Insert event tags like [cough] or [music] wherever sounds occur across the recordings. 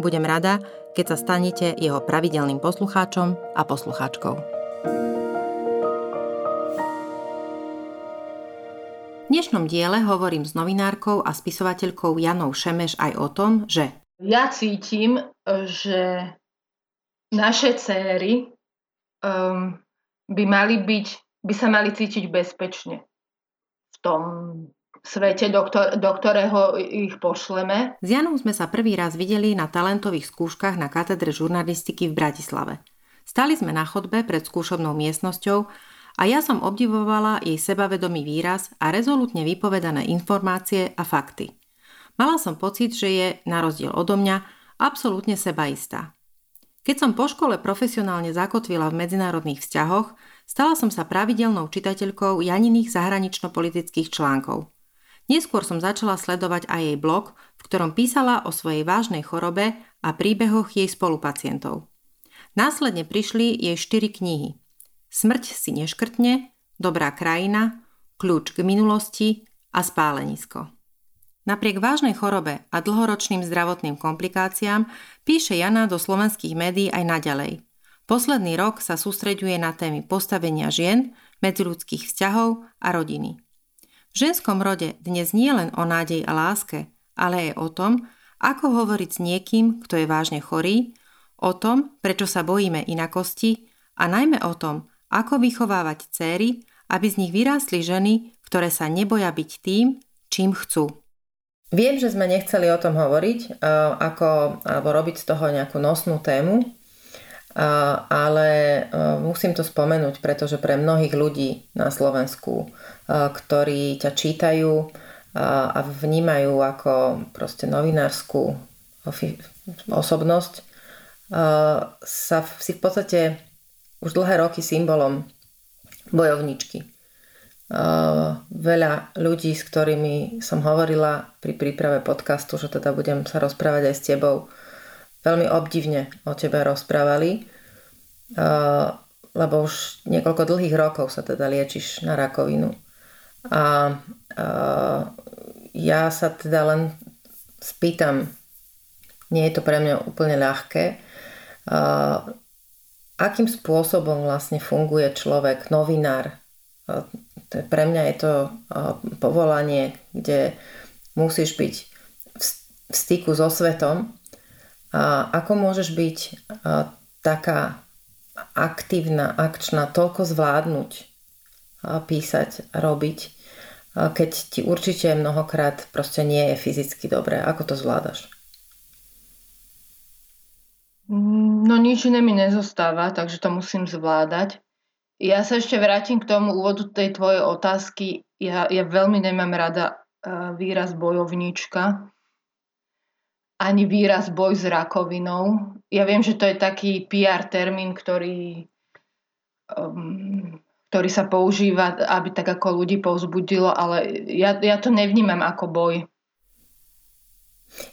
Budem rada, keď sa stanete jeho pravidelným poslucháčom a poslucháčkou. V dnešnom diele hovorím s novinárkou a spisovateľkou Janou Šemeš aj o tom, že ja cítim, že naše céry um, by mali byť, by sa mali cítiť bezpečne v tom svete, do, ktor- do ktorého ich pošleme. S Janou sme sa prvý raz videli na talentových skúškach na katedre žurnalistiky v Bratislave. Stali sme na chodbe pred skúšobnou miestnosťou a ja som obdivovala jej sebavedomý výraz a rezolutne vypovedané informácie a fakty. Mala som pocit, že je, na rozdiel odo mňa, absolútne sebaistá. Keď som po škole profesionálne zakotvila v medzinárodných vzťahoch, stala som sa pravidelnou čitateľkou Janiných zahranično-politických článkov – Neskôr som začala sledovať aj jej blog, v ktorom písala o svojej vážnej chorobe a príbehoch jej spolupacientov. Následne prišli jej štyri knihy. Smrť si neškrtne, Dobrá krajina, Kľúč k minulosti a Spálenisko. Napriek vážnej chorobe a dlhoročným zdravotným komplikáciám píše Jana do slovenských médií aj naďalej. Posledný rok sa sústreďuje na témy postavenia žien, medziludských vzťahov a rodiny. V ženskom rode dnes nie len o nádej a láske, ale aj o tom, ako hovoriť s niekým, kto je vážne chorý, o tom, prečo sa bojíme inakosti a najmä o tom, ako vychovávať céry, aby z nich vyrástli ženy, ktoré sa neboja byť tým, čím chcú. Viem, že sme nechceli o tom hovoriť, ako, alebo robiť z toho nejakú nosnú tému, ale musím to spomenúť, pretože pre mnohých ľudí na Slovensku ktorí ťa čítajú a vnímajú ako proste novinárskú osobnosť, sa si v podstate už dlhé roky symbolom bojovničky. Veľa ľudí, s ktorými som hovorila pri príprave podcastu, že teda budem sa rozprávať aj s tebou, veľmi obdivne o tebe rozprávali, lebo už niekoľko dlhých rokov sa teda liečiš na rakovinu. A, ja sa teda len spýtam, nie je to pre mňa úplne ľahké, akým spôsobom vlastne funguje človek, novinár. Pre mňa je to povolanie, kde musíš byť v styku so svetom. Ako môžeš byť taká aktívna, akčná, toľko zvládnuť písať, robiť, keď ti určite mnohokrát proste nie je fyzicky dobré. Ako to zvládaš? No nič iné mi nezostáva, takže to musím zvládať. Ja sa ešte vrátim k tomu úvodu tej tvojej otázky. Ja, ja veľmi nemám rada výraz bojovníčka, ani výraz boj s rakovinou. Ja viem, že to je taký PR termín, ktorý um, ktorý sa používa, aby tak ako ľudí povzbudilo, ale ja, ja to nevnímam ako boj.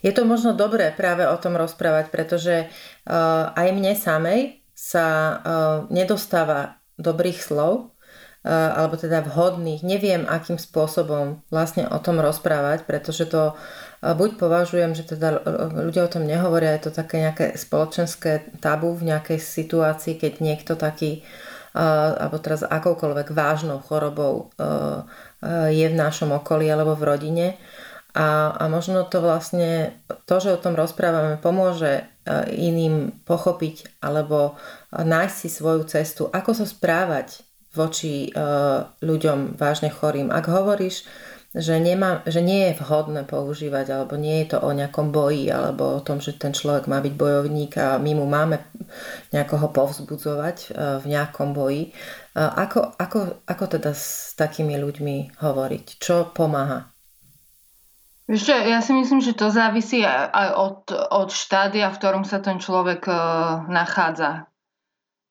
Je to možno dobré práve o tom rozprávať, pretože uh, aj mne samej sa uh, nedostáva dobrých slov, uh, alebo teda vhodných. Neviem, akým spôsobom vlastne o tom rozprávať, pretože to buď považujem, že teda ľudia o tom nehovoria, je to také nejaké spoločenské tabu v nejakej situácii, keď niekto taký alebo teraz akoukoľvek vážnou chorobou je v našom okolí alebo v rodine. A, a možno to vlastne, to, že o tom rozprávame, pomôže iným pochopiť alebo nájsť si svoju cestu, ako sa správať voči ľuďom vážne chorým. Ak hovoríš, že, nemá, že nie je vhodné používať, alebo nie je to o nejakom boji, alebo o tom, že ten človek má byť bojovník a my mu máme nejakoho povzbudzovať e, v nejakom boji. E, ako, ako, ako teda s takými ľuďmi hovoriť? Čo pomáha? Vieš ja si myslím, že to závisí aj od, od štádia, v ktorom sa ten človek uh, nachádza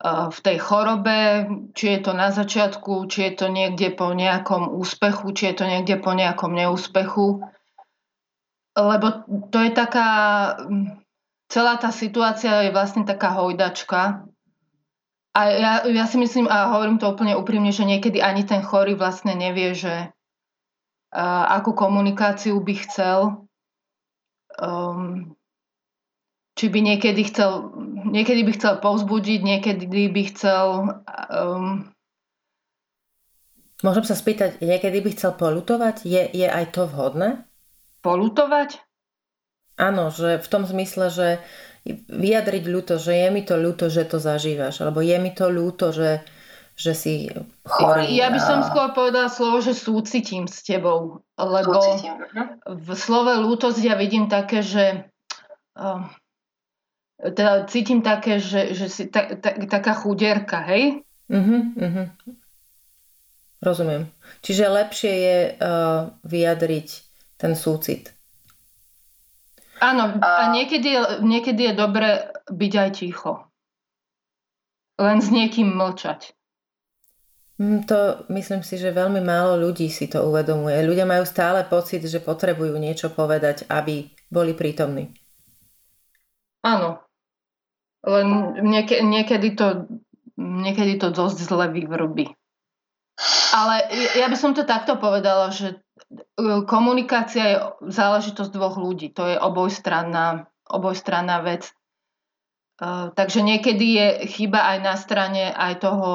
v tej chorobe, či je to na začiatku, či je to niekde po nejakom úspechu, či je to niekde po nejakom neúspechu. Lebo to je taká, celá tá situácia je vlastne taká hojdačka. A ja, ja si myslím, a hovorím to úplne úprimne, že niekedy ani ten chorý vlastne nevie, že uh, akú komunikáciu by chcel. Um, či by niekedy chcel, niekedy by chcel povzbudiť, niekedy by chcel... Um... Môžem sa spýtať, niekedy by chcel polutovať? Je, je aj to vhodné? Polutovať? Áno, že v tom zmysle, že vyjadriť ľúto, že je mi to ľúto, že to zažívaš, alebo je mi to ľúto, že, že si chorý. Ja by som skôr povedala slovo, že súcitím s tebou, lebo súcitím. v slove ľútosť ja vidím také, že uh, teda cítim také, že, že si ta, ta, taká chudierka, hej? Uh-huh, uh-huh. Rozumiem. Čiže lepšie je uh, vyjadriť ten súcit. Áno, a niekedy, niekedy je dobre byť aj ticho. Len s niekým mlčať. Mm, to myslím si, že veľmi málo ľudí si to uvedomuje. Ľudia majú stále pocit, že potrebujú niečo povedať, aby boli prítomní. Áno, len nieke, niekedy, to, niekedy to dosť zle vyvrbí. Ale ja by som to takto povedala, že e, komunikácia je záležitosť dvoch ľudí. To je obojstranná, obojstranná vec. Uh, takže niekedy je chyba aj na strane aj toho,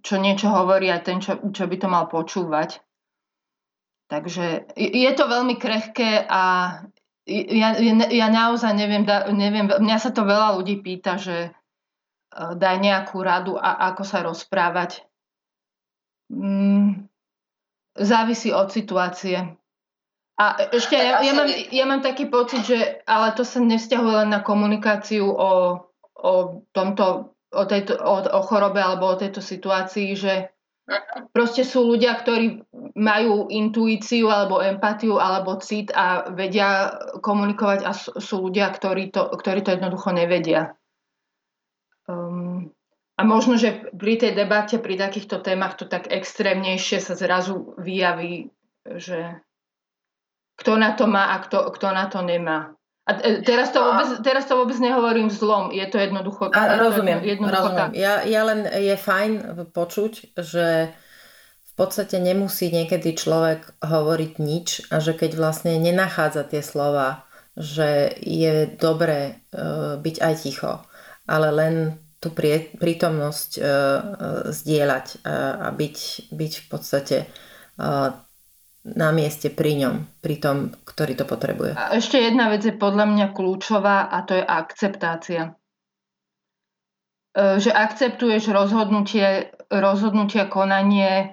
čo niečo hovorí, aj ten, čo, čo by to mal počúvať. Takže je to veľmi krehké a ja, ja naozaj neviem, neviem, mňa sa to veľa ľudí pýta, že e, daj nejakú radu a ako sa rozprávať. Mm, závisí od situácie. A ešte ja, ja, mám, ja mám taký pocit, že ale to sa nevzťahuje len na komunikáciu o, o tomto, o, tejto, o, o chorobe alebo o tejto situácii, že Proste sú ľudia, ktorí majú intuíciu alebo empatiu alebo cit a vedia komunikovať a sú ľudia, ktorí to, ktorí to jednoducho nevedia. Um, a možno, že pri tej debate, pri takýchto témach to tak extrémnejšie sa zrazu vyjaví, že kto na to má a kto, kto na to nemá. A e, teraz to, vôbec, teraz to vôbec nehovorím zlom, je to jednoducho... A, rozumiem, jednoducho rozumiem. Ja, ja len je fajn počuť, že v podstate nemusí niekedy človek hovoriť nič a že keď vlastne nenachádza tie slova, že je dobré uh, byť aj ticho, ale len tú prie, prítomnosť uh, uh, zdieľať uh, a byť, byť v podstate uh, na mieste pri ňom, pri tom, ktorý to potrebuje. A ešte jedna vec je podľa mňa kľúčová a to je akceptácia. E, že akceptuješ rozhodnutie, rozhodnutie konanie e,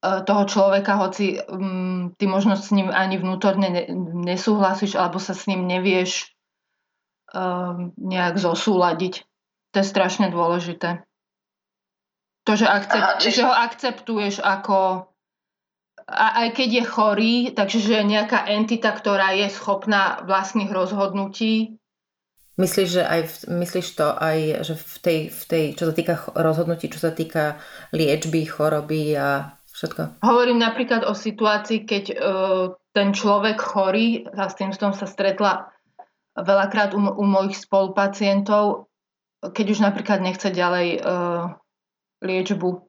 toho človeka, hoci um, ty možno s ním ani vnútorne nesúhlasíš alebo sa s ním nevieš um, nejak zosúľadiť. To je strašne dôležité. To, že, akcept, Aha, čiže... že ho akceptuješ ako a aj keď je chorý, takže že je nejaká entita, ktorá je schopná vlastných rozhodnutí. Myslíš, že aj v, myslíš to aj, že v tej, v tej, čo sa týka rozhodnutí, čo sa týka liečby, choroby a všetko? Hovorím napríklad o situácii, keď uh, ten človek chorý, a s tým som sa stretla veľakrát u, u mojich spolupacientov, keď už napríklad nechce ďalej uh, liečbu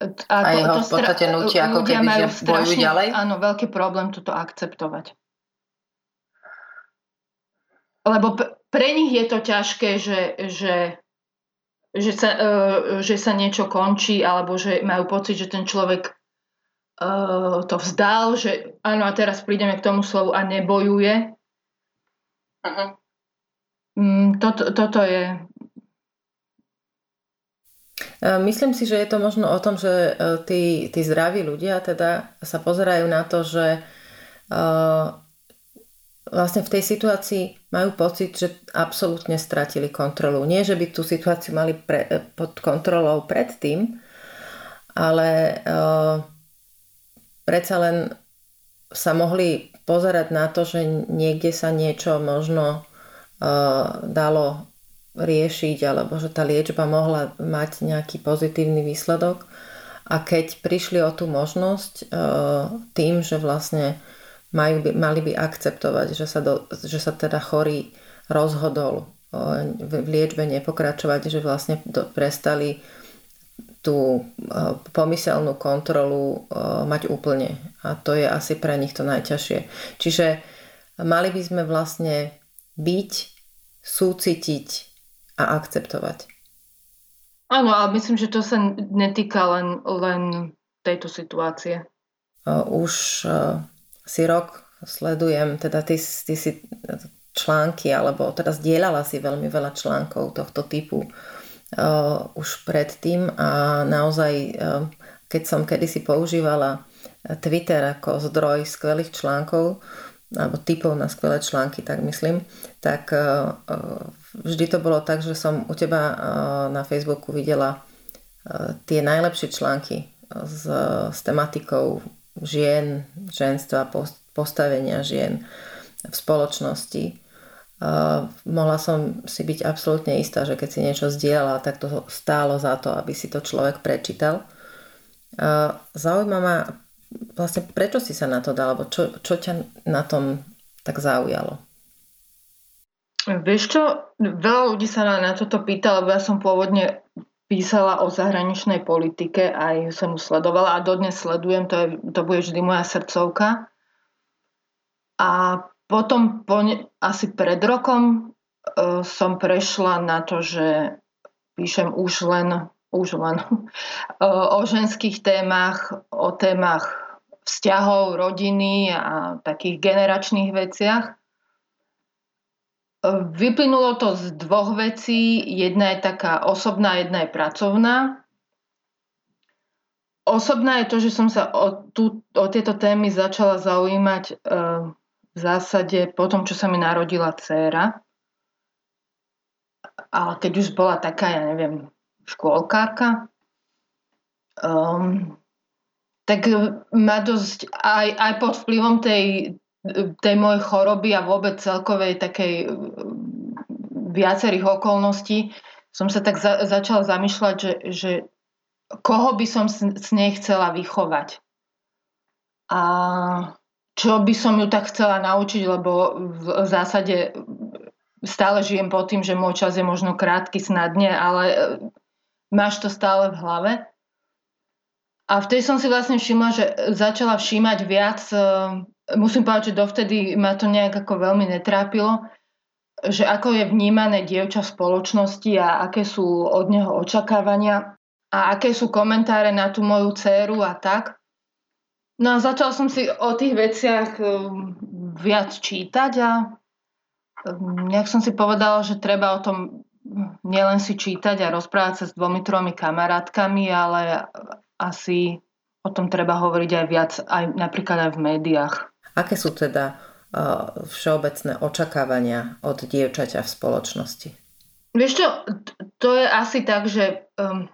a, a jeho to, v podstate nutia, ako keby, majú že bojujú ďalej? Áno, veľký problém toto akceptovať. Lebo pre nich je to ťažké, že, že, že, sa, uh, že sa niečo končí, alebo že majú pocit, že ten človek uh, to vzdal, že áno, a teraz prídeme k tomu slovu a nebojuje. Uh-huh. Toto, toto je Myslím si, že je to možno o tom, že tí, tí zdraví ľudia teda sa pozerajú na to, že vlastne v tej situácii majú pocit, že absolútne stratili kontrolu. Nie, že by tú situáciu mali pre, pod kontrolou predtým, ale predsa len sa mohli pozerať na to, že niekde sa niečo možno uh, dalo riešiť, alebo že tá liečba mohla mať nejaký pozitívny výsledok. A keď prišli o tú možnosť uh, tým, že vlastne majú by, mali by akceptovať, že sa, do, že sa teda chorý rozhodol v liečbe nepokračovať, že vlastne prestali tú pomyselnú kontrolu mať úplne. A to je asi pre nich to najťažšie. Čiže mali by sme vlastne byť, súcitiť a akceptovať. Áno, ale myslím, že to sa netýka len, len tejto situácie. Už si rok sledujem, teda ty, ty si články, alebo teda zdieľala si veľmi veľa článkov tohto typu už predtým a naozaj, keď som kedysi používala Twitter ako zdroj skvelých článkov, alebo typov na skvelé články, tak myslím, tak uh, vždy to bolo tak, že som u teba uh, na Facebooku videla tie najlepšie články s, s tematikou žien, ženstva, postavenia žien v spoločnosti. Mohla som si byť absolútne istá, že keď si niečo zdieľala, tak to stálo za to, aby si to človek prečítal. Zaujíma ma vlastne, prečo si sa na to dal, alebo čo, čo ťa na tom tak zaujalo? Vieš čo, veľa ľudí sa na, toto pýta, lebo ja som pôvodne písala o zahraničnej politike, aj som ju sledovala a dodnes sledujem, to, je, to bude vždy moja srdcovka. A potom po ne, asi pred rokom uh, som prešla na to, že píšem už len, už len uh, [laughs] o ženských témach, o témach vzťahov, rodiny a takých generačných veciach. Vyplynulo to z dvoch vecí. Jedna je taká osobná, jedna je pracovná. Osobná je to, že som sa o, tú, o tieto témy začala zaujímať e, v zásade po tom, čo sa mi narodila dcéra. Ale keď už bola taká, ja neviem, škôlkárka, um, tak ma dosť aj, aj pod vplyvom tej, tej mojej choroby a vôbec celkovej takej viacerých okolností som sa tak za, začala zamýšľať, že, že koho by som s, nej chcela vychovať. A čo by som ju tak chcela naučiť, lebo v, v zásade stále žijem pod tým, že môj čas je možno krátky snadne, ale e, máš to stále v hlave. A vtedy som si vlastne všimla, že začala všímať viac e, musím povedať, že dovtedy ma to nejak ako veľmi netrápilo, že ako je vnímané dievča v spoločnosti a aké sú od neho očakávania a aké sú komentáre na tú moju dceru a tak. No a začala som si o tých veciach um, viac čítať a nejak som si povedala, že treba o tom nielen si čítať a rozprávať sa s dvomi, tromi kamarátkami, ale asi o tom treba hovoriť aj viac, aj napríklad aj v médiách. Aké sú teda uh, všeobecné očakávania od dievčaťa v spoločnosti? Vieš čo, to je asi tak, že um,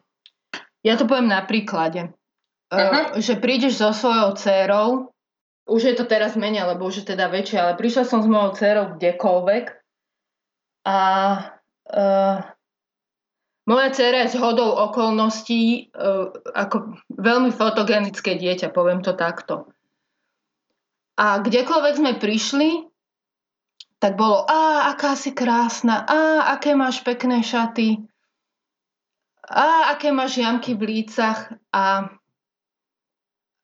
ja to poviem na príklade. Uh, že prídeš so svojou dcerou, už je to teraz menej, lebo už je teda väčšia, ale prišla som s mojou dcerou kdekoľvek a uh, moja dcera je z hodou okolností uh, ako veľmi fotogenické dieťa, poviem to takto. A kdekoľvek sme prišli, tak bolo, a aká si krásna, a aké máš pekné šaty, a aké máš jamky v lícach. A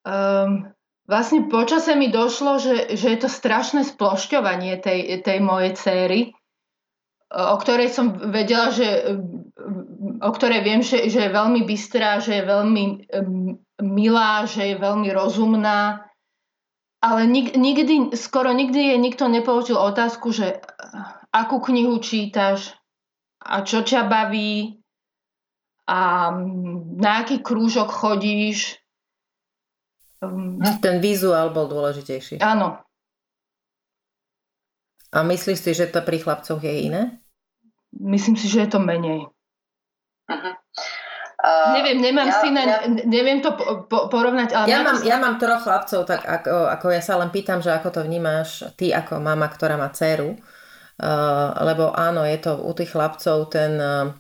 um, vlastne počase mi došlo, že, že je to strašné splošťovanie tej, tej mojej céry, o ktorej som vedela, že o ktorej viem, že, že je veľmi bystrá, že je veľmi um, milá, že je veľmi rozumná, ale nik, nikdy, skoro nikdy je nikto nepoložil otázku, že akú knihu čítaš a čo ťa baví a na aký krúžok chodíš. Ten vizuál bol dôležitejší. Áno. A myslíš si, že to pri chlapcoch je iné? Myslím si, že je to menej. Uh-huh. Uh, neviem, nemám ja, syna, ja, neviem to po, po, porovnať. Ale ja, mám, ja mám troch chlapcov, tak ako, ako ja sa len pýtam, že ako to vnímaš ty ako mama, ktorá má dceru. Uh, lebo áno, je to u tých chlapcov ten uh,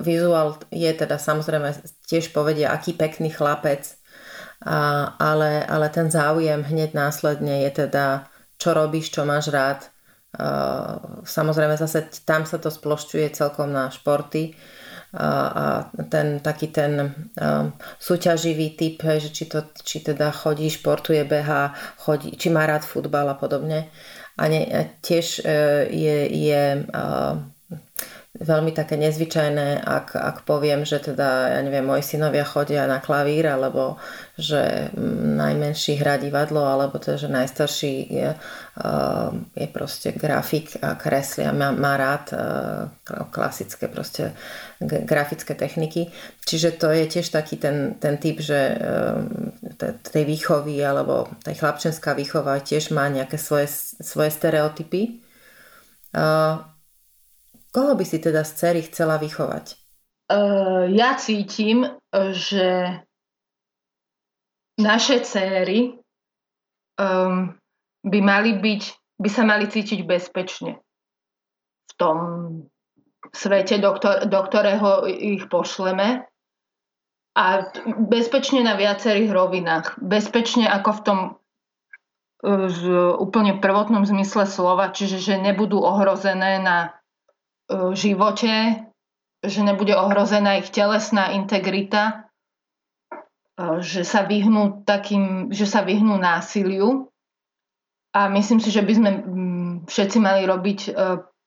vizuál je teda samozrejme tiež povedia, aký pekný chlapec, uh, ale, ale ten záujem hneď následne je teda, čo robíš, čo máš rád. Uh, samozrejme zase tam sa to splošťuje celkom na športy a ten taký ten súťaživý typ, že či, to, či teda chodí, športuje, beha, chodí, či má rád futbal a podobne. A, ne, tiež e, je, je veľmi také nezvyčajné, ak, ak poviem, že teda, ja neviem, moji synovia chodia na klavír, alebo že najmenší hrá divadlo, alebo teda, že najstarší je, uh, je proste grafik a kreslí a má, má rád uh, klasické proste grafické techniky. Čiže to je tiež taký ten, ten typ, že uh, tej výchovy alebo tej chlapčenská výchova tiež má nejaké svoje, svoje stereotypy. Koho by si teda z cery chcela vychovať? Uh, ja cítim, že naše céry um, by mali byť, by sa mali cítiť bezpečne v tom svete, do, ktor- do ktorého ich pošleme. A bezpečne na viacerých rovinách. Bezpečne ako v tom v úplne prvotnom zmysle slova, čiže že nebudú ohrozené na živote, že nebude ohrozená ich telesná integrita, e, že sa vyhnú takým, že sa vyhnú násiliu. A myslím si, že by sme mm, všetci mali robiť e,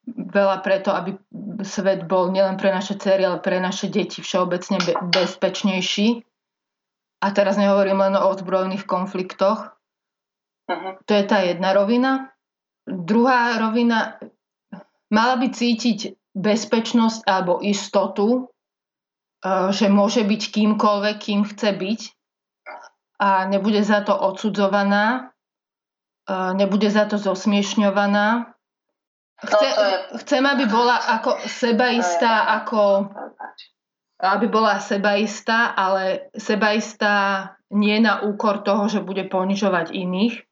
veľa preto, aby svet bol nielen pre naše cery, ale pre naše deti všeobecne bezpečnejší. A teraz nehovorím len o ozbrojených konfliktoch. Uh-huh. To je tá jedna rovina. Druhá rovina, mala by cítiť bezpečnosť alebo istotu, e, že môže byť kýmkoľvek, kým chce byť a nebude za to odsudzovaná, e, nebude za to zosmiešňovaná. Chce, chcem, aby bola ako sebaistá, ako aby bola sebaistá, ale sebaistá nie na úkor toho, že bude ponižovať iných,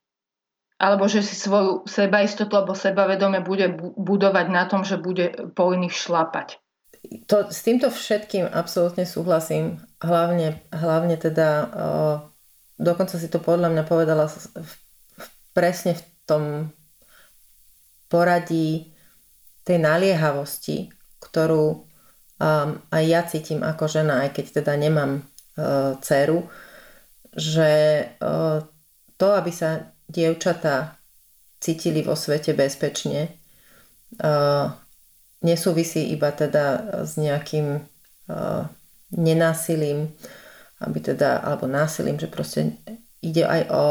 alebo že si svoju sebaistotu alebo sebavedome bude budovať na tom, že bude po iných šlapať. To, s týmto všetkým absolútne súhlasím. Hlavne, hlavne teda, o, dokonca si to podľa mňa povedala v, v, presne v tom poradí tej naliehavosti, ktorú um, aj ja cítim ako žena, aj keď teda nemám uh, dceru, že uh, to, aby sa dievčatá cítili vo svete bezpečne. Nesúvisí iba teda s nejakým nenásilím, aby teda, alebo násilím, že proste ide aj o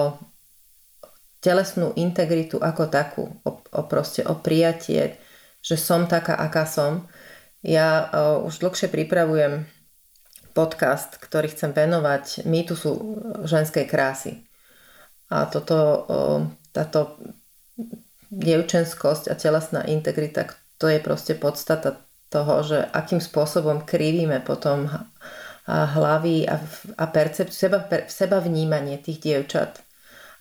telesnú integritu ako takú, o, o proste o prijatie, že som taká, aká som. Ja uh, už dlhšie pripravujem podcast, ktorý chcem venovať mýtusu ženskej krásy. A toto, táto dievčenskosť a telesná integrita, to je proste podstata toho, že akým spôsobom krivíme potom hlavy a, a percepciu, seba, per, seba vnímanie tých dievčat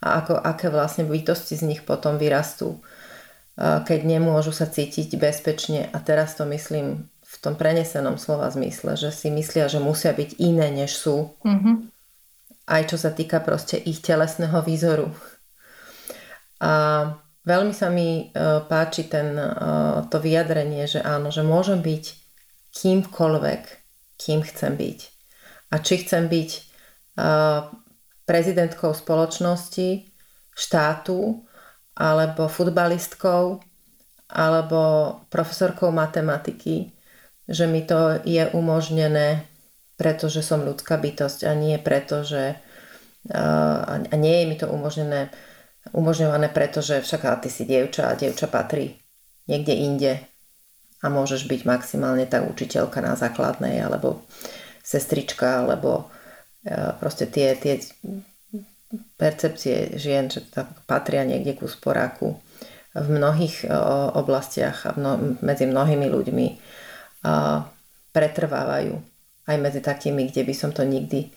a ako, aké vlastne bytosti z nich potom vyrastú, keď nemôžu sa cítiť bezpečne. A teraz to myslím v tom prenesenom slova zmysle, že si myslia, že musia byť iné, než sú. Mm-hmm aj čo sa týka proste ich telesného výzoru. A veľmi sa mi e, páči ten, e, to vyjadrenie, že áno, že môžem byť kýmkoľvek, kým chcem byť. A či chcem byť e, prezidentkou spoločnosti, štátu, alebo futbalistkou, alebo profesorkou matematiky, že mi to je umožnené pretože som ľudská bytosť a nie preto, že a nie je mi to umožnené umožňované preto, že však ty si dievča a dievča patrí niekde inde a môžeš byť maximálne tá učiteľka na základnej alebo sestrička alebo e, proste tie, tie percepcie žien, že patria niekde ku sporáku v mnohých e, oblastiach a mno, medzi mnohými ľuďmi a pretrvávajú aj medzi takými, kde by som to nikdy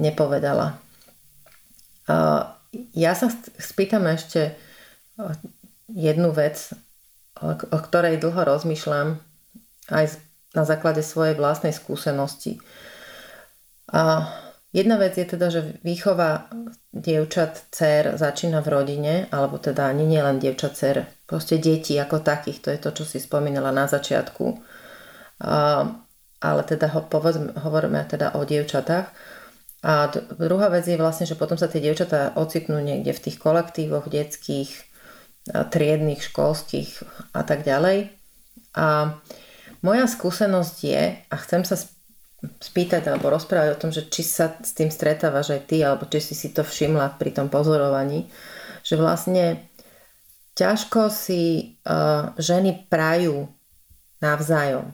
nepovedala. Ja sa spýtam ešte jednu vec, o ktorej dlho rozmýšľam aj na základe svojej vlastnej skúsenosti. A jedna vec je teda, že výchova dievčat, dcer začína v rodine, alebo teda ani nie len dievčat, dcer, proste deti ako takých, to je to, čo si spomínala na začiatku. A, ale teda ho, povedzme, hovoríme teda o dievčatách. A druhá vec je vlastne, že potom sa tie dievčatá ocitnú niekde v tých kolektívoch detských, triedných, školských a tak ďalej. A moja skúsenosť je, a chcem sa spýtať alebo rozprávať o tom, že či sa s tým stretávaš aj ty, alebo či si si to všimla pri tom pozorovaní, že vlastne ťažko si uh, ženy prajú navzájom.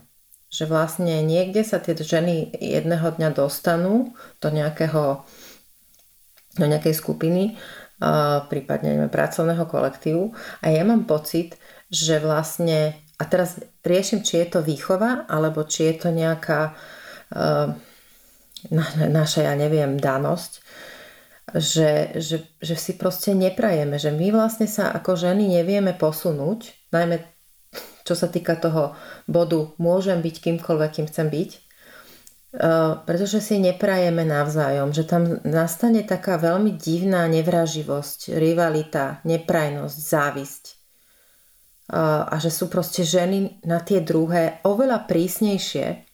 Že vlastne niekde sa tie ženy jedného dňa dostanú do nejakého do nejakej skupiny prípadne neviem, pracovného kolektívu. A ja mám pocit, že vlastne, a teraz riešim, či je to výchova, alebo či je to nejaká naša, ja neviem, danosť, že, že, že si proste neprajeme, že my vlastne sa ako ženy nevieme posunúť, najmä čo sa týka toho bodu môžem byť kýmkoľvek, kým chcem byť, Eh, pretože si neprajeme navzájom, že tam nastane taká veľmi divná nevraživosť, rivalita, neprajnosť, závisť. Eh, a že sú proste ženy na tie druhé oveľa prísnejšie,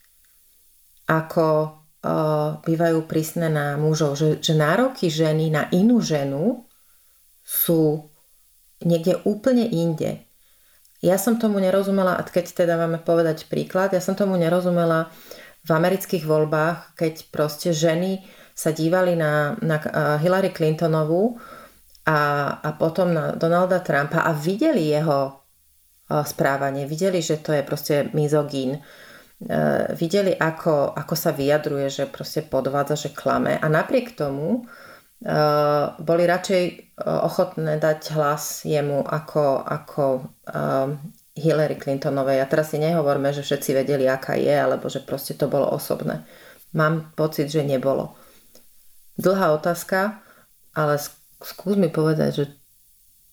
ako eh, bývajú prísne na mužov. Že, že nároky ženy na inú ženu sú niekde úplne inde. Ja som tomu nerozumela, a keď teda máme povedať príklad, ja som tomu nerozumela v amerických voľbách, keď proste ženy sa dívali na, na Hillary Clintonovú a, a potom na Donalda Trumpa a videli jeho správanie, videli, že to je proste mizogín, e, videli, ako, ako sa vyjadruje, že proste podvádza, že klame. A napriek tomu boli radšej e, ochotné dať hlas jemu ako, ako Hillary Clintonovej. A teraz si nehovorme, že všetci vedeli, aká je, alebo že proste to bolo osobné. Mám pocit, že nebolo. Dlhá otázka, ale skús mi povedať, že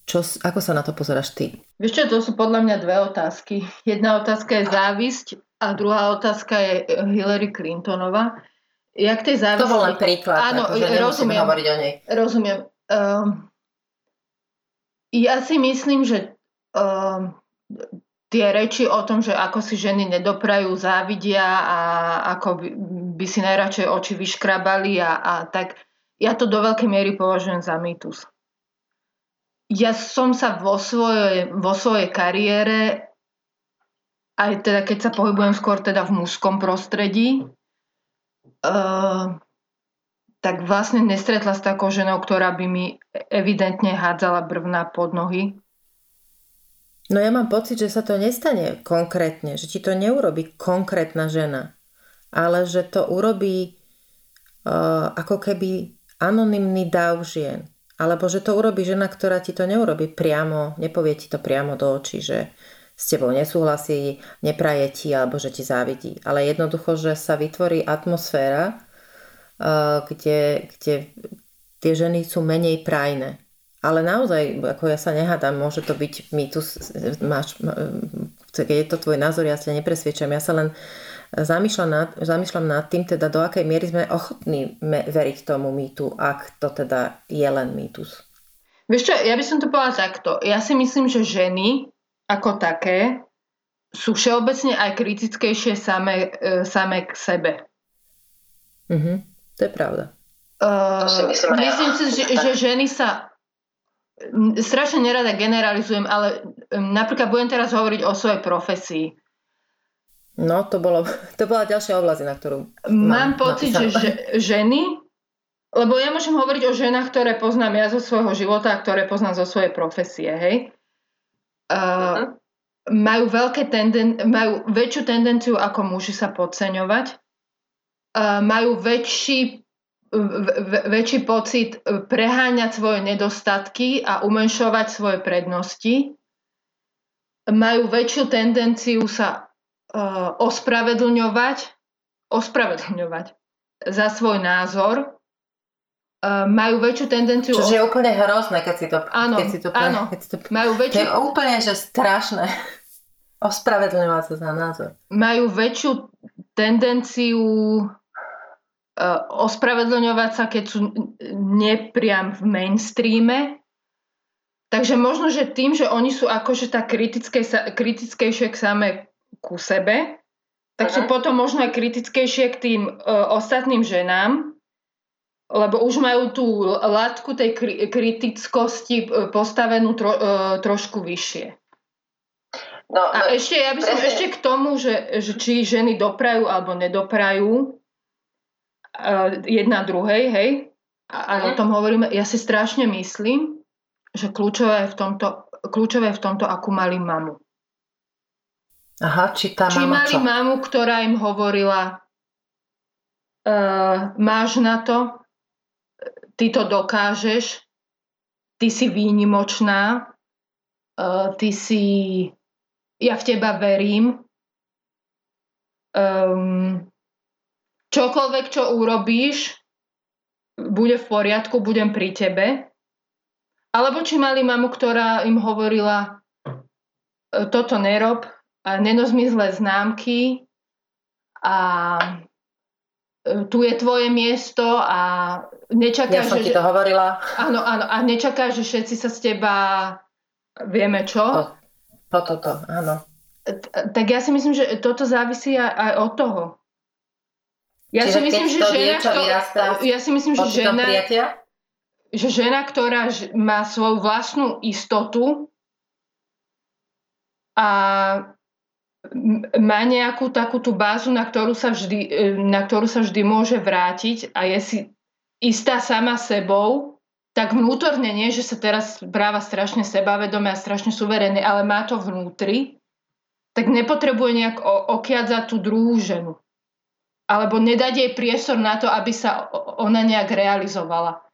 čo, ako sa na to pozeráš ty? Vieš čo, to sú podľa mňa dve otázky. Jedna otázka je závisť a druhá otázka je Hillary Clintonova. Jak tej závisť... To bol len príklad, Áno, akože rozumiem, hovoriť o nej. Rozumiem. Um, ja si myslím, že um, tie reči o tom, že ako si ženy nedoprajú, závidia a ako by, by si najradšej oči vyškrabali a, a tak, ja to do veľkej miery považujem za mýtus. Ja som sa vo svojej, vo svojej kariére, aj teda keď sa pohybujem skôr teda v mužskom prostredí, uh, tak vlastne nestretla s takou ženou, ktorá by mi evidentne hádzala brvná pod nohy No ja mám pocit, že sa to nestane konkrétne, že ti to neurobi konkrétna žena, ale že to urobí uh, ako keby anonymný dáv žien. Alebo že to urobí žena, ktorá ti to neurobi priamo, nepovie ti to priamo do očí, že s tebou nesúhlasí, nepraje ti alebo že ti závidí. Ale jednoducho, že sa vytvorí atmosféra, uh, kde, kde tie ženy sú menej prajné. Ale naozaj, ako ja sa nehádam, môže to byť mýtus, máš, keď je to tvoj názor, ja sa nepresviečam. Ja sa len zamýšľam nad, zamýšľam nad tým, teda do akej miery sme ochotní veriť tomu mýtu, ak to teda je len mýtus. Vieš čo, ja by som to povedala takto. Ja si myslím, že ženy ako také sú všeobecne aj kritickejšie same, e, same k sebe. Mhm, to je pravda. Uh, myslím, myslím si, že, že ženy sa strašne nerada generalizujem, ale napríklad budem teraz hovoriť o svojej profesii. No, to, bolo, to bola ďalšia oblasť, na ktorú... Mám, mám pocit, že, že ženy, lebo ja môžem hovoriť o ženách, ktoré poznám ja zo svojho života a ktoré poznám zo svojej profesie, hej. Uh, uh-huh. majú, veľké tenden- majú väčšiu tendenciu ako muži sa podceňovať, majú väčší, väčší pocit preháňať svoje nedostatky a umenšovať svoje prednosti, majú väčšiu tendenciu sa ospravedlňovať, ospravedlňovať za svoj názor, majú väčšiu tendenciu... Čo je úplne hrozné, keď si to... Áno, keď si to, áno. Keď si to, majú väčšiu... To je úplne, že strašné. Ospravedlňovať sa za názor. Majú väčšiu tendenciu uh, ospravedlňovať sa, keď sú nepriam v mainstreame. Takže možno, že tým, že oni sú akože tak kritickejšie k same ku sebe, tak Aha. sú potom možno aj kritickejšie k tým uh, ostatným ženám, lebo už majú tú látku tej kritickosti e, postavenú tro, uh, trošku vyššie. No, a no, ešte, ja by som presne. ešte k tomu, že, že či ženy doprajú alebo nedoprajú uh, jedna druhej, hej, a, a mm. o mhm. tom hovoríme, ja si strašne myslím, že kľúčové je v tomto, kľúčové je v tomto, akú mali mamu. Aha, či tá či mama mali čo? mamu, ktorá im hovorila, uh, máš na to, ty to dokážeš, ty si výnimočná, uh, ty si, ja v teba verím, um, čokoľvek, čo urobíš, bude v poriadku, budem pri tebe. Alebo či mali mamu, ktorá im hovorila, e, toto nerob, nenos mi zlé známky a E, tu je tvoje miesto a nečakáš, ja som že... ti to hovorila. Áno, áno, a nečakáš, že všetci sa z teba vieme čo. To, toto, to, áno. Tak ja si myslím, že toto závisí aj od toho. Ja Čiže si myslím, že žena, to, ja si myslím, že žena, že žena, ktorá má svoju vlastnú istotu a má nejakú takú tú bázu, na ktorú, sa vždy, e, na ktorú sa vždy môže vrátiť a je si istá sama sebou, tak vnútorne nie, že sa teraz práva strašne sebavedomé a strašne suverénne, ale má to vnútri, tak nepotrebuje nejak okiadzať tú druhú ženu. Alebo nedať jej priestor na to, aby sa ona nejak realizovala.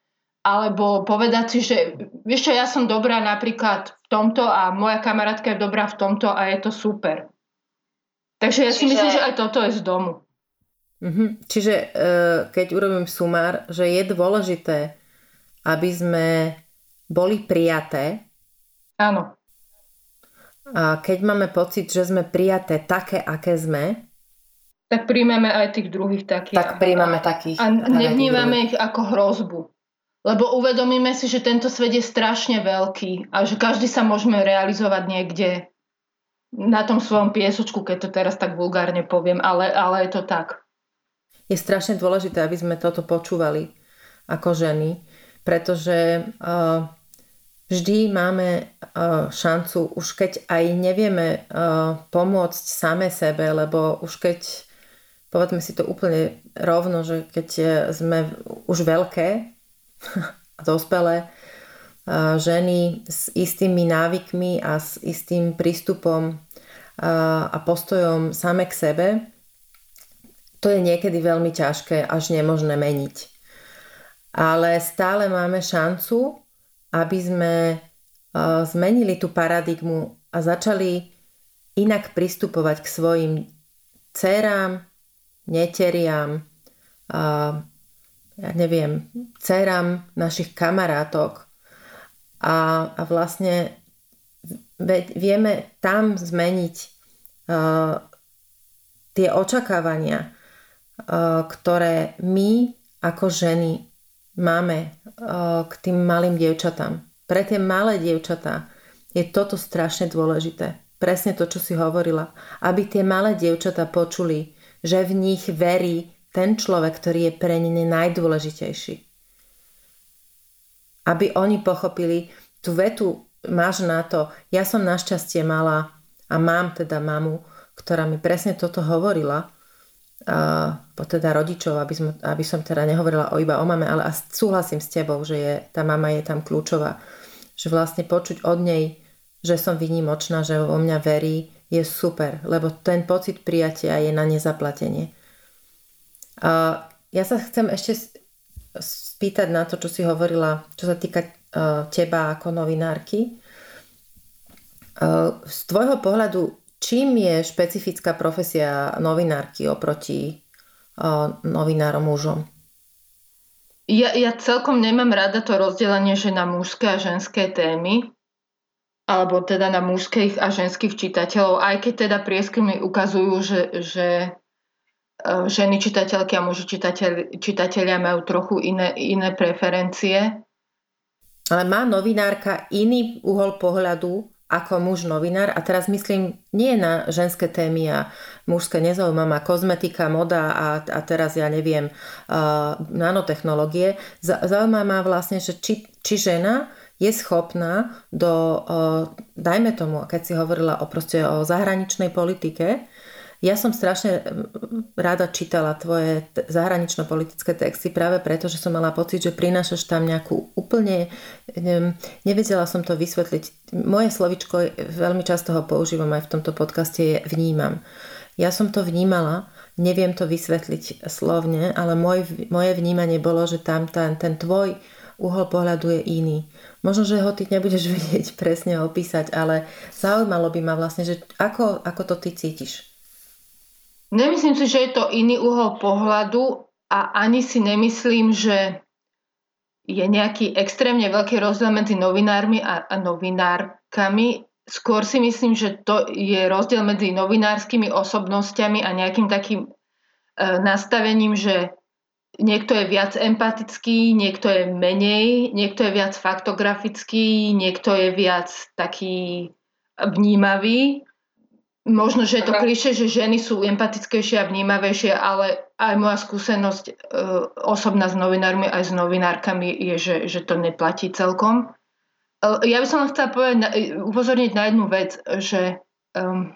Alebo povedať si, že vieš čo, ja som dobrá napríklad v tomto a moja kamarátka je dobrá v tomto a je to super Takže ja Čiže... si myslím, že aj toto je z domu. Mm-hmm. Čiže uh, keď urobím sumár, že je dôležité, aby sme boli prijaté. Áno. A keď máme pocit, že sme prijaté také, aké sme, tak príjmeme aj tých druhých takých. Tak príjmame takých. A nevnímame ich ako hrozbu. Lebo uvedomíme si, že tento svet je strašne veľký a že každý sa môžeme realizovať niekde na tom svojom piesočku, keď to teraz tak vulgárne poviem, ale, ale je to tak. Je strašne dôležité, aby sme toto počúvali ako ženy, pretože uh, vždy máme uh, šancu, už keď aj nevieme uh, pomôcť same sebe, lebo už keď, povedzme si to úplne rovno, že keď sme už veľké [laughs] a dospelé, ženy s istými návykmi a s istým prístupom a postojom same k sebe, to je niekedy veľmi ťažké, až nemožné meniť. Ale stále máme šancu, aby sme zmenili tú paradigmu a začali inak pristupovať k svojim dcerám, neteriam, ja neviem, dcerám našich kamarátok, a, a vlastne vieme tam zmeniť uh, tie očakávania, uh, ktoré my ako ženy máme uh, k tým malým dievčatám. Pre tie malé dievčatá je toto strašne dôležité. Presne to, čo si hovorila. Aby tie malé dievčatá počuli, že v nich verí ten človek, ktorý je pre ne najdôležitejší aby oni pochopili tú vetu máš na to. Ja som našťastie mala a mám teda mamu, ktorá mi presne toto hovorila, a, po teda rodičov, aby som, aby som teda nehovorila o iba o mame, ale súhlasím s tebou, že je, tá mama je tam kľúčová. Že vlastne počuť od nej že som vynimočná, že vo mňa verí, je super, lebo ten pocit prijatia je na nezaplatenie. A ja sa chcem ešte spýtať na to, čo si hovorila, čo sa týka uh, teba ako novinárky. Uh, z tvojho pohľadu, čím je špecifická profesia novinárky oproti uh, novinárom mužom? Ja, ja celkom nemám rada to rozdelenie, že na mužské a ženské témy, alebo teda na mužských a ženských čitateľov, aj keď teda prieskumy ukazujú, že, že e, ženy čitateľky a muži čitatelia majú trochu iné, iné preferencie. Ale má novinárka iný uhol pohľadu ako muž novinár a teraz myslím nie na ženské témy a mužské nezaujíma ma kozmetika, moda a, a teraz ja neviem uh, nanotechnológie. Zaujíma ma vlastne, že či, či žena je schopná do, uh, dajme tomu, keď si hovorila o, proste, o zahraničnej politike, ja som strašne rada čítala tvoje zahranično-politické texty práve preto, že som mala pocit, že prinášaš tam nejakú úplne, neviem, nevedela som to vysvetliť. Moje slovičko, veľmi často ho používam aj v tomto podcaste, je vnímam. Ja som to vnímala, neviem to vysvetliť slovne, ale môj, moje vnímanie bolo, že tam ten, ten tvoj uhol pohľadu je iný. Možno, že ho ty nebudeš [laughs] vedieť presne opísať, ale zaujímalo by ma vlastne, že ako, ako to ty cítiš. Nemyslím si, že je to iný uhol pohľadu a ani si nemyslím, že je nejaký extrémne veľký rozdiel medzi novinármi a, a novinárkami. Skôr si myslím, že to je rozdiel medzi novinárskymi osobnosťami a nejakým takým e, nastavením, že niekto je viac empatický, niekto je menej, niekto je viac faktografický, niekto je viac taký vnímavý Možno, že je to kliše, že ženy sú empatickejšie a vnímavejšie, ale aj moja skúsenosť e, osobná s novinármi aj s novinárkami je, že, že to neplatí celkom. E, ja by som chcela povedať, upozorniť na jednu vec, že um,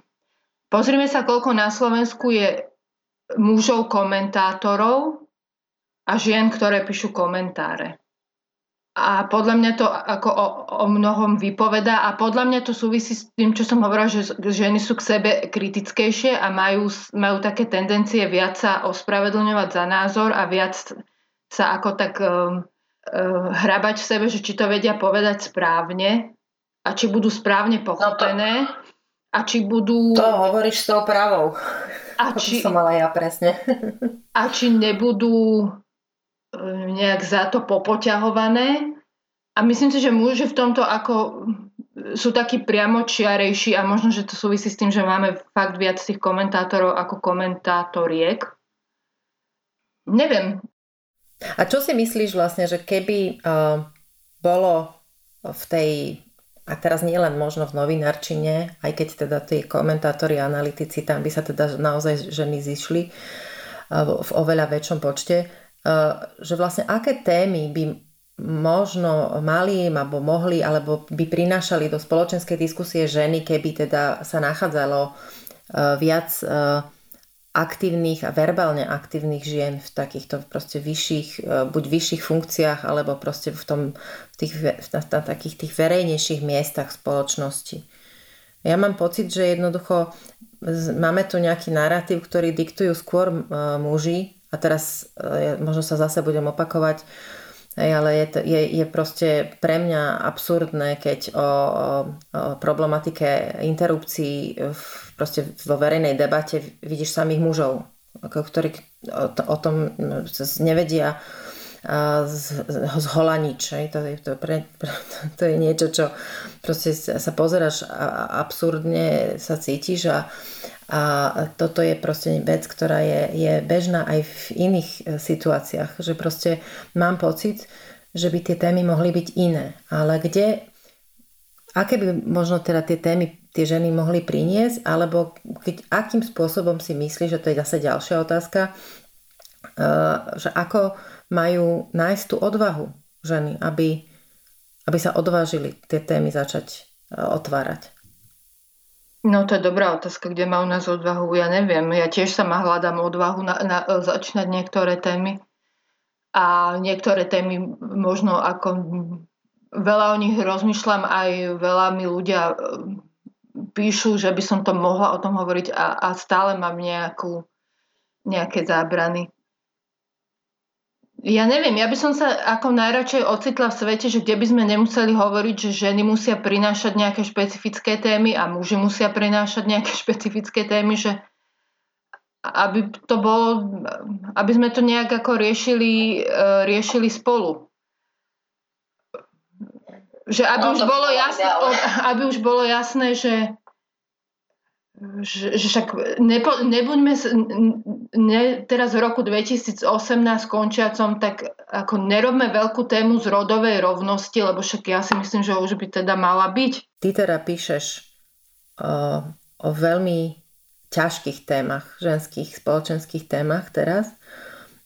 pozrime sa, koľko na Slovensku je mužov komentátorov a žien, ktoré píšu komentáre. A podľa mňa to ako o, o mnohom vypoveda a podľa mňa to súvisí s tým, čo som hovorila, že ženy sú k sebe kritickejšie a majú, majú také tendencie viac sa ospravedlňovať za názor a viac sa ako tak um, uh, hrabať v sebe, že či to vedia povedať správne a či budú správne pochopené no to, a či budú... To hovoríš s tou pravou. A či, som mala ja presne. a či nebudú nejak za to popoťahované. A myslím si, že muži v tomto ako sú takí priamočiarejší a možno, že to súvisí s tým, že máme fakt viac tých komentátorov ako komentátoriek. Neviem. A čo si myslíš vlastne, že keby uh, bolo v tej, a teraz nie len možno v novinárčine, aj keď teda tí komentátori a analytici, tam by sa teda naozaj ženy zišli uh, v oveľa väčšom počte, že vlastne aké témy by možno mali alebo mohli alebo by prinášali do spoločenskej diskusie ženy, keby teda sa nachádzalo eh, viac eh, aktívnych a verbálne aktívnych žien v takýchto proste vyšších, buď vyšších funkciách, alebo proste v, tom, v, tých, na, na takých tých verejnejších miestach spoločnosti. Ja mám pocit, že jednoducho máme tu nejaký narratív, ktorý diktujú skôr muži, a teraz e, možno sa zase budem opakovať, ale je, to, je, je proste pre mňa absurdné, keď o, o, o problematike interrupcií v, proste vo verejnej debate vidíš samých mužov, ktorí o, o tom nevedia z, z hola. To, to, [laughs] to je niečo, čo proste sa pozeráš a absurdne sa cítiš a, a toto je proste vec, ktorá je, je bežná aj v iných e, situáciách, že proste mám pocit, že by tie témy mohli byť iné. Ale kde, aké by možno teda tie témy tie ženy mohli priniesť, alebo keď, akým spôsobom si myslíš, že to je zase ďalšia otázka, e, že ako majú nájsť tú odvahu ženy, aby, aby sa odvážili tie témy začať e, otvárať. No to je dobrá otázka, kde má u nás odvahu, ja neviem. Ja tiež sama hľadám odvahu na, na, začínať niektoré témy. A niektoré témy možno ako veľa o nich rozmýšľam, aj veľa mi ľudia píšu, že by som to mohla o tom hovoriť a, a stále mám nejakú, nejaké zábrany. Ja neviem, ja by som sa ako najradšej ocitla v svete, že kde by sme nemuseli hovoriť, že ženy musia prinášať nejaké špecifické témy a muži musia prinášať nejaké [laughs] špecifické témy, že aby to bolo, aby sme to nejak ako riešili, e, riešili spolu. Že aby, no, už bolo jasné, aby už bolo jasné, že že, že však nepo, nebuďme ne, teraz v roku 2018 končiacom, tak ako nerobme veľkú tému z rodovej rovnosti, lebo však ja si myslím, že už by teda mala byť. Ty teda píšeš o, o veľmi ťažkých témach, ženských spoločenských témach teraz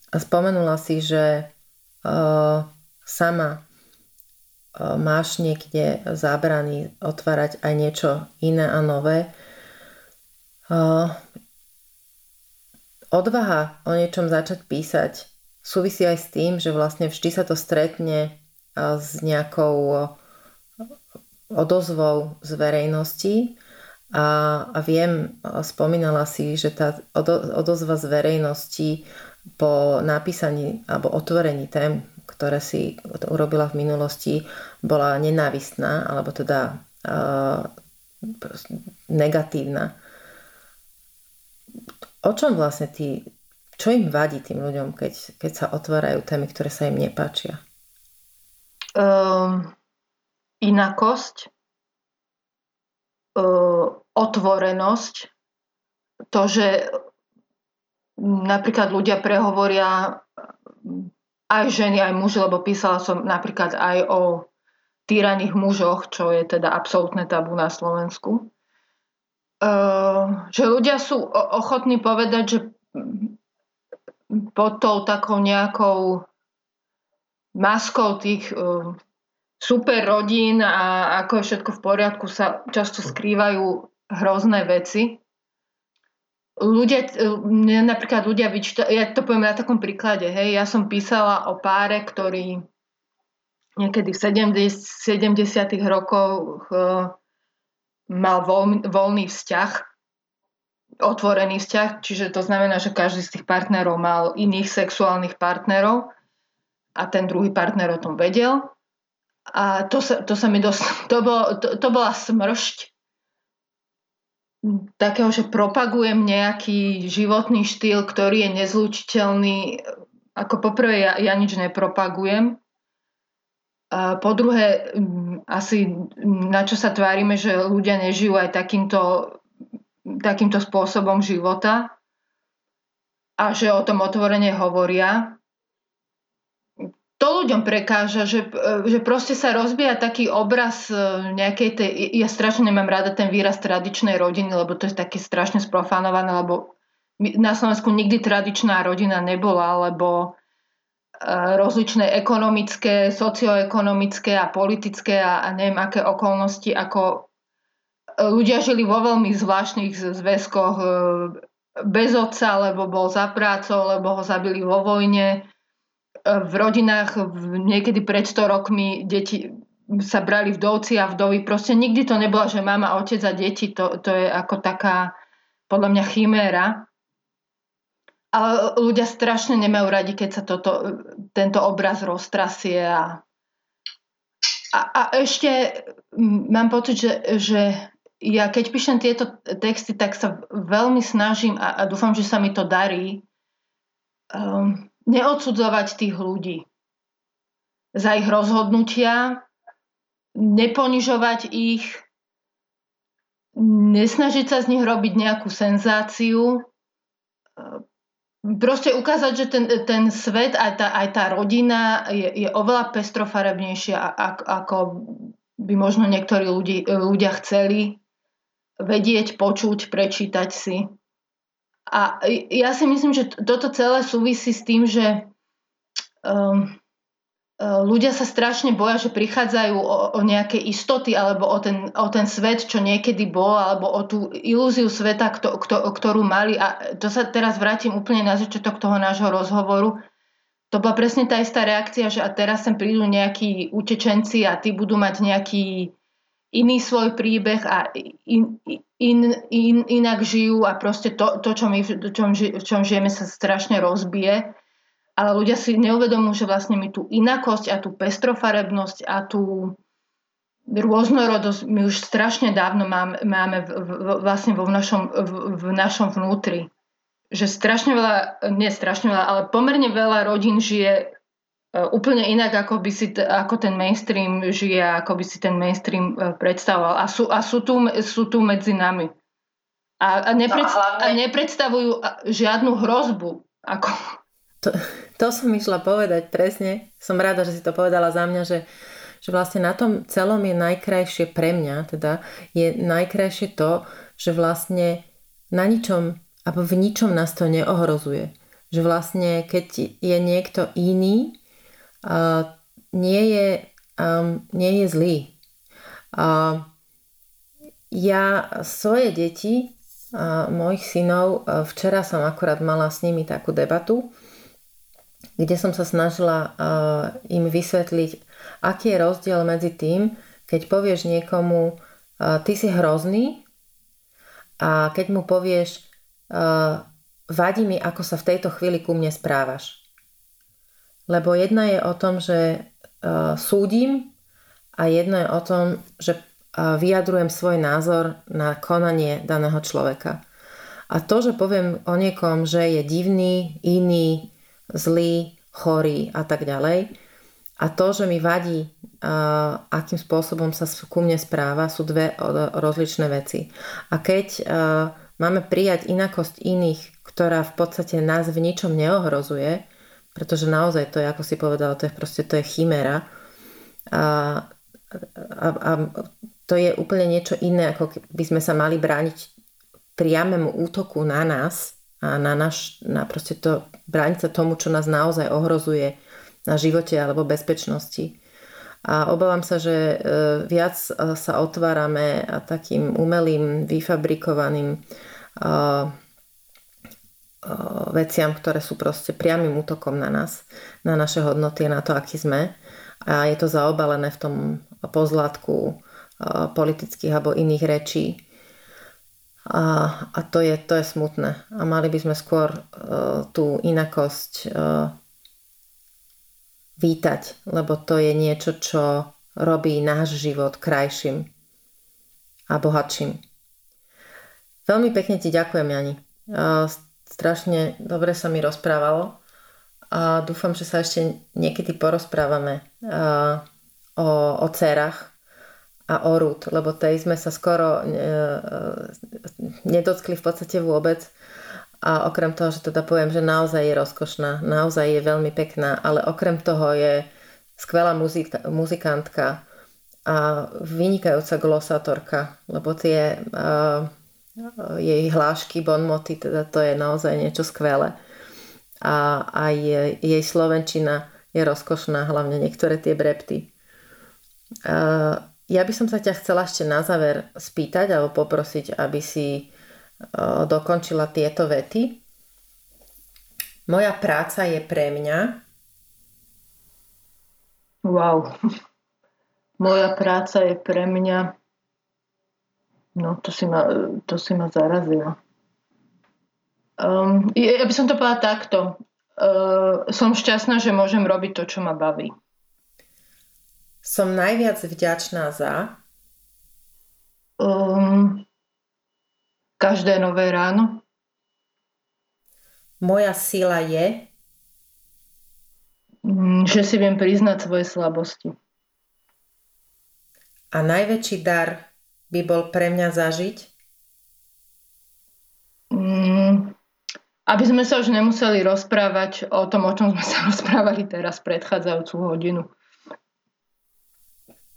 a spomenula si, že o, sama o, máš niekde zábrany otvárať aj niečo iné a nové odvaha o niečom začať písať súvisí aj s tým, že vlastne vždy sa to stretne s nejakou odozvou z verejnosti a, a viem, spomínala si, že tá odozva z verejnosti po napísaní alebo otvorení tém, ktoré si urobila v minulosti, bola nenávistná alebo teda uh, negatívna. O čom vlastne ty, čo im vadí tým ľuďom, keď, keď sa otvárajú témy, ktoré sa im nepáčia? Um, inakosť, uh, otvorenosť, to, že napríklad ľudia prehovoria aj ženy, aj muži, lebo písala som napríklad aj o týraných mužoch, čo je teda absolútne tabu na Slovensku. Ehm, že ľudia sú ochotní povedať, že pod tou takou nejakou maskou tých uh, super rodín a ako je všetko v poriadku sa často skrývajú hrozné veci. Ľudia, mne napríklad ľudia vyčíta, ja to poviem na takom príklade, hej, ja som písala o páre, ktorý niekedy v 70, 70 rokoch uh, mal voľný, vzťah, otvorený vzťah, čiže to znamená, že každý z tých partnerov mal iných sexuálnych partnerov a ten druhý partner o tom vedel. A to sa, to sa mi dosť, to, bolo, to, to bola smršť takého, že propagujem nejaký životný štýl, ktorý je nezlučiteľný. Ako poprvé ja, ja nič nepropagujem, po druhé, asi na čo sa tvárime, že ľudia nežijú aj takýmto, takýmto spôsobom života a že o tom otvorene hovoria. To ľuďom prekáža, že, že proste sa rozbíja taký obraz e, nejakej tej... Ja strašne nemám rada ten výraz tradičnej rodiny, lebo to je také strašne sprofanované, lebo na Slovensku nikdy tradičná rodina nebola, lebo rozličné ekonomické, socioekonomické a politické a, a neviem aké okolnosti, ako e, ľudia žili vo veľmi zvláštnych zväzkoch e, bez otca, lebo bol za prácou, lebo ho zabili vo vojne. E, v rodinách niekedy pred 100 rokmi deti sa brali vdovci a vdovy. Proste nikdy to nebola, že mama, otec a deti. To, to je ako taká podľa mňa chiméra. Ale ľudia strašne nemajú radi, keď sa toto, tento obraz roztrasie. A, a, a ešte mám pocit, že, že ja keď píšem tieto texty, tak sa veľmi snažím a, a dúfam, že sa mi to darí um, neodsudzovať tých ľudí za ich rozhodnutia, neponižovať ich, nesnažiť sa z nich robiť nejakú senzáciu, proste ukázať, že ten, ten svet, aj tá, aj tá rodina je, je oveľa pestrofarebnejšia, ako by možno niektorí ľudí, ľudia chceli vedieť, počuť, prečítať si. A ja si myslím, že toto celé súvisí s tým, že um, ľudia sa strašne boja, že prichádzajú o, o nejaké istoty alebo o ten, o ten svet, čo niekedy bol, alebo o tú ilúziu sveta, kto, kto, ktorú mali. A to sa teraz vrátim úplne na začiatok toho nášho rozhovoru. to bola presne tá istá reakcia, že a teraz sem prídu nejakí utečenci a tí budú mať nejaký iný svoj príbeh a in, in, in, inak žijú a proste to, to čo my v čom, v čom žijeme sa strašne rozbije. Ale ľudia si neuvedomujú, že vlastne my tú inakosť a tú pestrofarebnosť a tú rôznorodosť my už strašne dávno máme, máme v, v, vlastne vo v našom, v, v našom vnútri že strašne veľa, nie strašne veľa, ale pomerne veľa rodín žije e, úplne inak, ako, by si, ako ten mainstream žije, ako by si ten mainstream e, predstavoval. A sú, a sú, tu, sú tu medzi nami. A, a, nepredst- no a, hlavne... a nepredstavujú žiadnu hrozbu. Ako... To, to som išla povedať presne. Som rada, že si to povedala za mňa, že, že vlastne na tom celom je najkrajšie pre mňa, teda je najkrajšie to, že vlastne na ničom a v ničom nás to neohrozuje. Že vlastne, keď je niekto iný, uh, nie, je, um, nie je zlý. Uh, ja svoje deti, uh, mojich synov, uh, včera som akurát mala s nimi takú debatu, kde som sa snažila uh, im vysvetliť, aký je rozdiel medzi tým, keď povieš niekomu, uh, ty si hrozný a keď mu povieš, uh, vadí mi, ako sa v tejto chvíli ku mne správaš. Lebo jedna je o tom, že súdim a jedna je o tom, že vyjadrujem svoj názor na konanie daného človeka. A to, že poviem o niekom, že je divný, iný, zlý, chorý a tak ďalej, a to, že mi vadí, uh, akým spôsobom sa ku mne správa, sú dve rozličné veci. A keď uh, Máme prijať inakosť iných, ktorá v podstate nás v ničom neohrozuje, pretože naozaj to je, ako si povedala, to je proste to je chimera. A, a, a to je úplne niečo iné, ako by sme sa mali brániť priamému útoku na nás a na, naš, na proste to, brániť sa tomu, čo nás naozaj ohrozuje na živote alebo bezpečnosti. A obávam sa, že e, viac sa otvárame takým umelým, vyfabrikovaným veciam, ktoré sú proste priamým útokom na nás, na naše hodnoty na to, aký sme. A je to zaobalené v tom pozlátku politických alebo iných rečí. A, a to, je, to je smutné. A mali by sme skôr uh, tú inakosť uh, vítať, lebo to je niečo, čo robí náš život krajším a bohatším. Veľmi pekne ti ďakujem, Jani. Strašne dobre sa mi rozprávalo a dúfam, že sa ešte niekedy porozprávame o, o cerách a o lebo tej sme sa skoro e, e, nedotkli v podstate vôbec. A okrem toho, že teda poviem, že naozaj je rozkošná, naozaj je veľmi pekná, ale okrem toho je skvelá muzika, muzikantka a vynikajúca glosátorka, lebo tie uh, jej hlášky, bonmoty, teda to je naozaj niečo skvelé. A aj jej slovenčina je rozkošná, hlavne niektoré tie brepty. Ja by som sa ťa chcela ešte na záver spýtať alebo poprosiť, aby si dokončila tieto vety. Moja práca je pre mňa. Wow. Moja práca je pre mňa No, to si ma, to si ma zarazilo. Um, ja by som to povedala takto. Uh, som šťastná, že môžem robiť to, čo ma baví. Som najviac vďačná za? Um, každé nové ráno. Moja sila je? Um, že si viem priznať svoje slabosti. A najväčší dar by bol pre mňa zažiť? Mm, aby sme sa už nemuseli rozprávať o tom, o čom sme sa [laughs] rozprávali teraz predchádzajúcu hodinu.